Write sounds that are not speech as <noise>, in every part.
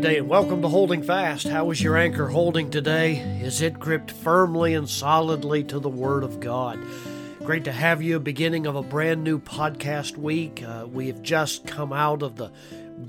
Good day and welcome to Holding Fast. How is your anchor holding today? Is it gripped firmly and solidly to the Word of God? Great to have you, beginning of a brand new podcast week. Uh, we have just come out of the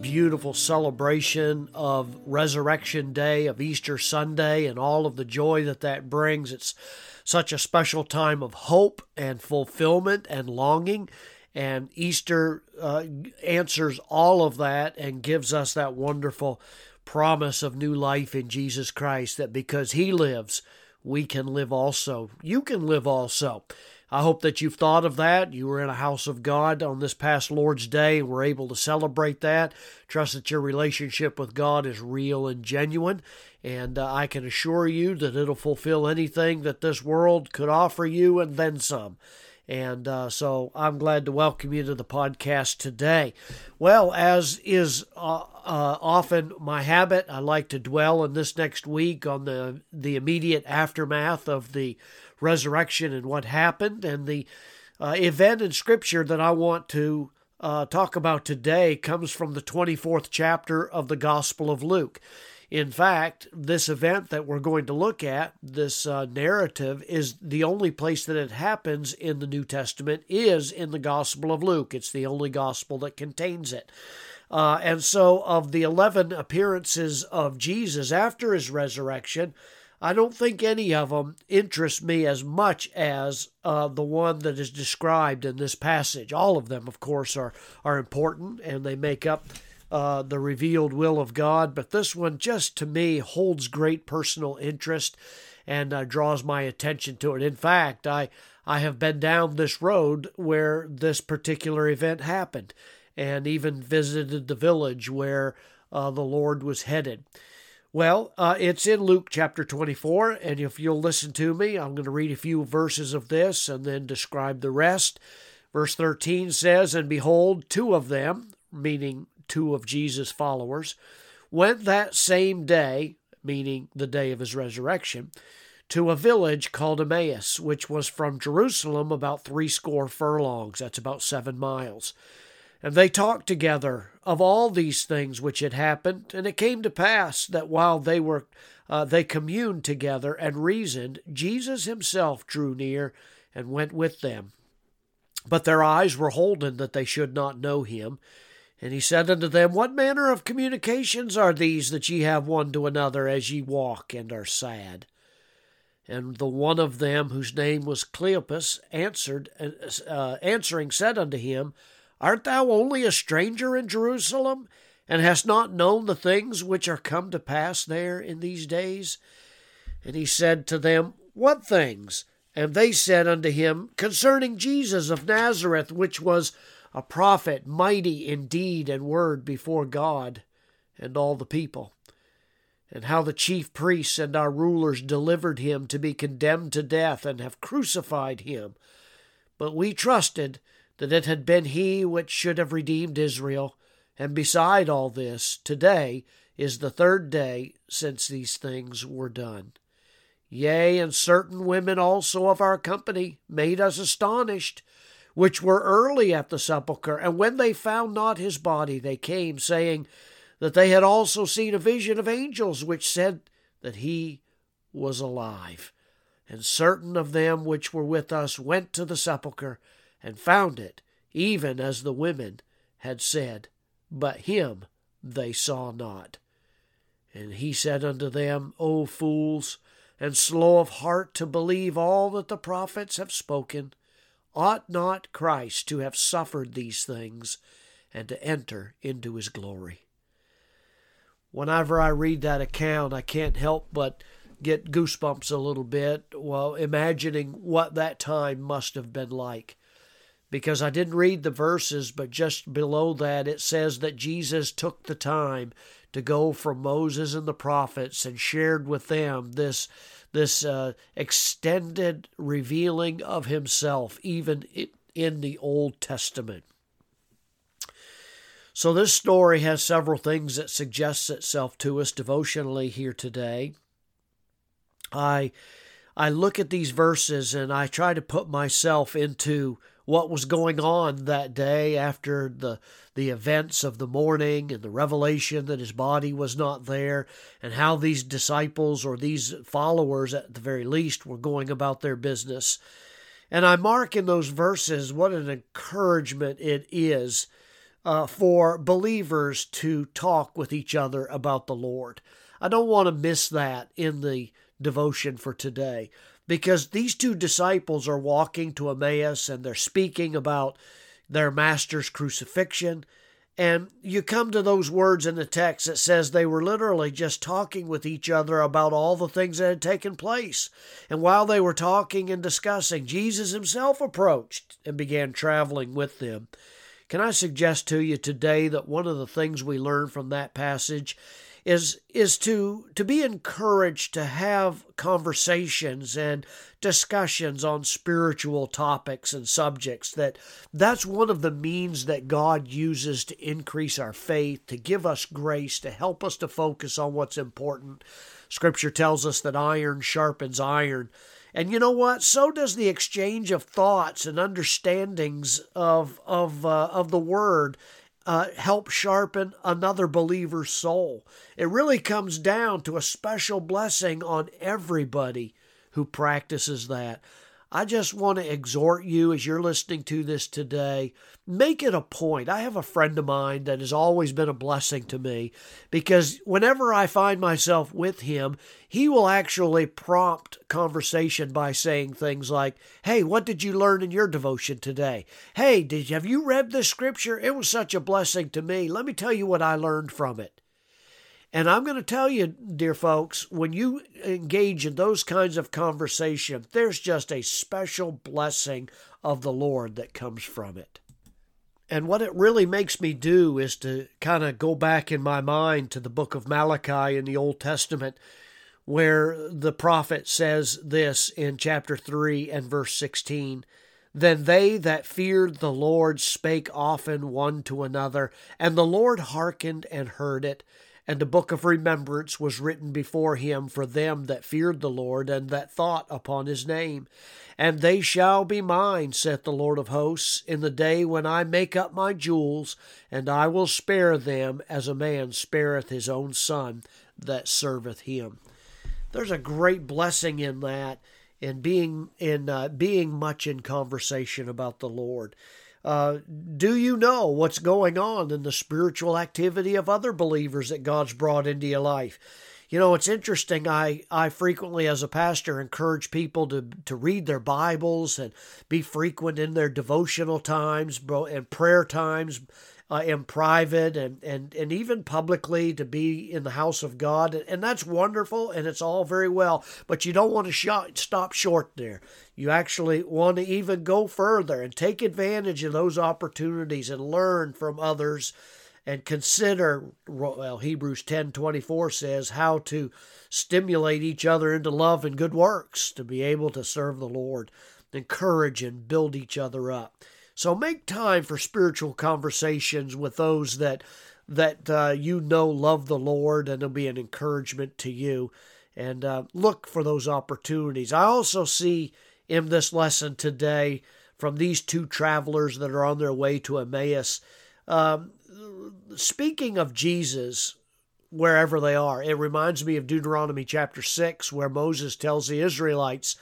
beautiful celebration of Resurrection Day, of Easter Sunday, and all of the joy that that brings. It's such a special time of hope and fulfillment and longing. And Easter uh, answers all of that and gives us that wonderful promise of new life in Jesus Christ that because He lives, we can live also. You can live also. I hope that you've thought of that. You were in a house of God on this past Lord's Day and were able to celebrate that. Trust that your relationship with God is real and genuine. And uh, I can assure you that it'll fulfill anything that this world could offer you and then some. And uh, so I'm glad to welcome you to the podcast today. Well, as is uh, uh, often my habit, I like to dwell in this next week on the the immediate aftermath of the resurrection and what happened, and the uh, event in Scripture that I want to uh, talk about today comes from the 24th chapter of the Gospel of Luke. In fact, this event that we're going to look at, this uh, narrative, is the only place that it happens in the New Testament is in the Gospel of Luke. It's the only gospel that contains it. Uh, and so, of the 11 appearances of Jesus after his resurrection, I don't think any of them interest me as much as uh, the one that is described in this passage. All of them, of course, are, are important and they make up uh, the revealed will of God, but this one just to me holds great personal interest and uh, draws my attention to it. In fact, I I have been down this road where this particular event happened, and even visited the village where uh, the Lord was headed. Well, uh, it's in Luke chapter 24, and if you'll listen to me, I'm going to read a few verses of this and then describe the rest. Verse 13 says, And behold, two of them, meaning two of Jesus' followers, went that same day, meaning the day of his resurrection, to a village called Emmaus, which was from Jerusalem about threescore furlongs. That's about seven miles. And they talked together of all these things which had happened. And it came to pass that while they were uh, they communed together and reasoned, Jesus himself drew near and went with them. But their eyes were holden that they should not know him. And he said unto them, What manner of communications are these that ye have one to another as ye walk and are sad? And the one of them, whose name was Cleopas, answered, uh, answering, said unto him, Art thou only a stranger in Jerusalem, and hast not known the things which are come to pass there in these days? And he said to them, What things? And they said unto him, Concerning Jesus of Nazareth, which was a prophet mighty in deed and word before God and all the people, and how the chief priests and our rulers delivered him to be condemned to death and have crucified him. But we trusted that it had been he which should have redeemed Israel. And beside all this, today is the third day since these things were done. Yea, and certain women also of our company made us astonished which were early at the sepulchre. And when they found not his body, they came, saying that they had also seen a vision of angels, which said that he was alive. And certain of them which were with us went to the sepulchre, and found it, even as the women had said, but him they saw not. And he said unto them, O fools, and slow of heart to believe all that the prophets have spoken. Ought not Christ to have suffered these things and to enter into his glory? Whenever I read that account, I can't help but get goosebumps a little bit while imagining what that time must have been like. Because I didn't read the verses, but just below that it says that Jesus took the time to go from Moses and the prophets and shared with them this this uh, extended revealing of himself, even in the Old Testament. So, this story has several things that suggests itself to us devotionally here today. I, I look at these verses and I try to put myself into what was going on that day after the the events of the morning and the revelation that his body was not there and how these disciples or these followers at the very least were going about their business. And I mark in those verses what an encouragement it is uh, for believers to talk with each other about the Lord. I don't want to miss that in the devotion for today because these two disciples are walking to Emmaus and they're speaking about their master's crucifixion. And you come to those words in the text that says they were literally just talking with each other about all the things that had taken place. And while they were talking and discussing, Jesus himself approached and began traveling with them. Can I suggest to you today that one of the things we learn from that passage is is to to be encouraged to have conversations and discussions on spiritual topics and subjects that that's one of the means that God uses to increase our faith to give us grace to help us to focus on what's important. Scripture tells us that iron sharpens iron. And you know what? So does the exchange of thoughts and understandings of of uh, of the word uh, help sharpen another believer's soul. It really comes down to a special blessing on everybody who practices that. I just want to exhort you as you're listening to this today, make it a point. I have a friend of mine that has always been a blessing to me because whenever I find myself with him, he will actually prompt conversation by saying things like, Hey, what did you learn in your devotion today? Hey, did have you read this scripture? It was such a blessing to me. Let me tell you what I learned from it. And I'm going to tell you, dear folks, when you engage in those kinds of conversation, there's just a special blessing of the Lord that comes from it. And what it really makes me do is to kind of go back in my mind to the book of Malachi in the Old Testament, where the prophet says this in chapter 3 and verse 16 Then they that feared the Lord spake often one to another, and the Lord hearkened and heard it and a book of remembrance was written before him for them that feared the Lord and that thought upon his name. And they shall be mine, saith the Lord of hosts, in the day when I make up my jewels, and I will spare them as a man spareth his own son that serveth him. There's a great blessing in that, in being in uh, being much in conversation about the Lord. Uh, do you know what's going on in the spiritual activity of other believers that God's brought into your life? You know, it's interesting. I, I frequently, as a pastor, encourage people to, to read their Bibles and be frequent in their devotional times and prayer times uh, in private and, and, and even publicly to be in the house of God. And that's wonderful and it's all very well. But you don't want to sh- stop short there. You actually want to even go further and take advantage of those opportunities and learn from others and consider well Hebrews 10:24 says how to stimulate each other into love and good works to be able to serve the Lord encourage and build each other up so make time for spiritual conversations with those that that uh, you know love the Lord and it'll be an encouragement to you. And uh, look for those opportunities. I also see in this lesson today from these two travelers that are on their way to Emmaus. Um, speaking of Jesus, wherever they are, it reminds me of Deuteronomy chapter 6, where Moses tells the Israelites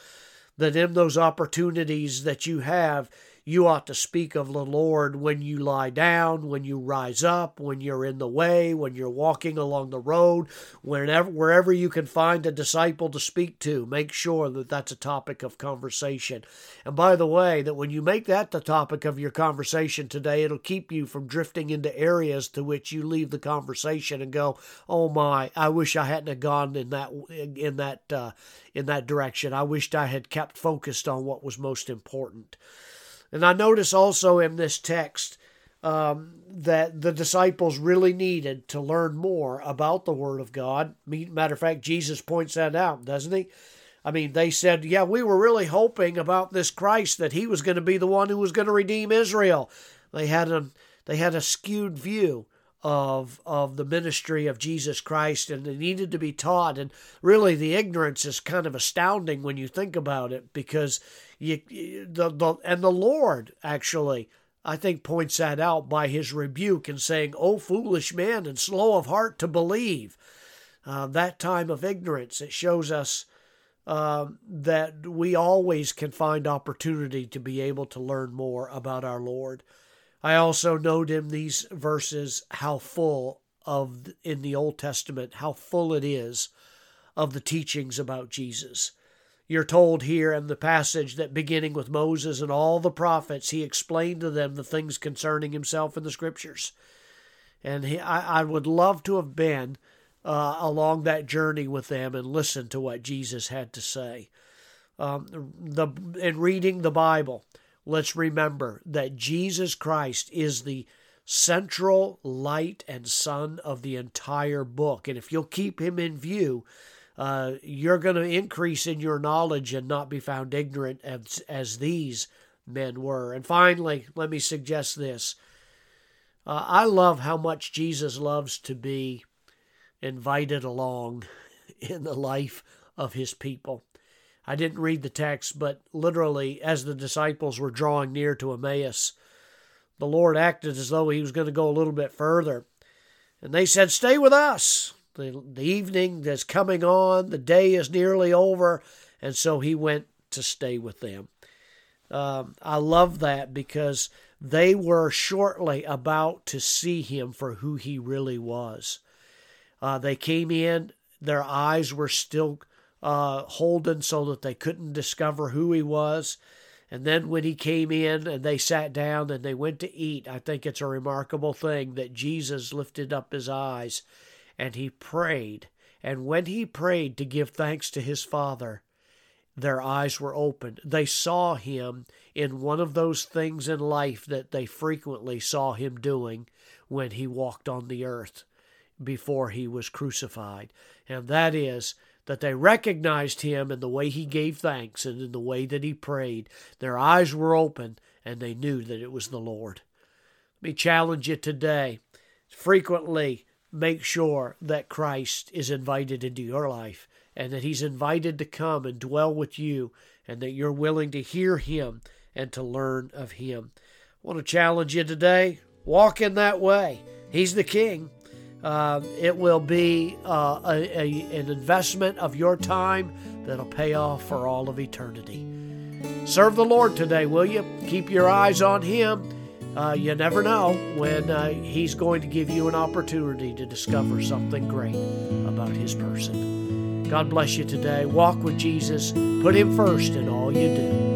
that in those opportunities that you have, you ought to speak of the Lord when you lie down, when you rise up, when you're in the way, when you're walking along the road, whenever wherever you can find a disciple to speak to. Make sure that that's a topic of conversation. And by the way, that when you make that the topic of your conversation today, it'll keep you from drifting into areas to which you leave the conversation and go, "Oh my, I wish I hadn't have gone in that in that uh, in that direction. I wished I had kept focused on what was most important." And I notice also in this text um, that the disciples really needed to learn more about the Word of God. Matter of fact, Jesus points that out, doesn't he? I mean, they said, Yeah, we were really hoping about this Christ that he was going to be the one who was going to redeem Israel. They had a, they had a skewed view of of the ministry of Jesus Christ and they needed to be taught and really the ignorance is kind of astounding when you think about it because you the, the and the Lord actually I think points that out by his rebuke and saying, "O foolish man and slow of heart to believe." Uh, that time of ignorance it shows us uh, that we always can find opportunity to be able to learn more about our Lord. I also note in these verses how full of in the Old Testament how full it is of the teachings about Jesus. You're told here in the passage that beginning with Moses and all the prophets, he explained to them the things concerning himself in the scriptures. And he, I, I would love to have been uh, along that journey with them and listened to what Jesus had to say. Um, the in reading the Bible, let's remember that Jesus Christ is the central light and sun of the entire book. And if you'll keep him in view, uh, you're going to increase in your knowledge and not be found ignorant as, as these men were. And finally, let me suggest this. Uh, I love how much Jesus loves to be invited along <laughs> in the life of his people. I didn't read the text, but literally, as the disciples were drawing near to Emmaus, the Lord acted as though he was going to go a little bit further. And they said, Stay with us. The, the evening is coming on, the day is nearly over. And so he went to stay with them. Um, I love that because they were shortly about to see him for who he really was. Uh, they came in, their eyes were still uh, Holden so that they couldn't discover who he was. And then when he came in and they sat down and they went to eat, I think it's a remarkable thing that Jesus lifted up his eyes and he prayed. And when he prayed to give thanks to his Father, their eyes were opened. They saw him in one of those things in life that they frequently saw him doing when he walked on the earth before he was crucified. And that is that they recognized him in the way he gave thanks and in the way that he prayed. Their eyes were open and they knew that it was the Lord. Let me challenge you today. Frequently make sure that Christ is invited into your life and that he's invited to come and dwell with you and that you're willing to hear him and to learn of him. I want to challenge you today. Walk in that way. He's the king. Uh, it will be uh, a, a, an investment of your time that'll pay off for all of eternity. Serve the Lord today, will you? Keep your eyes on Him. Uh, you never know when uh, He's going to give you an opportunity to discover something great about His person. God bless you today. Walk with Jesus. Put Him first in all you do.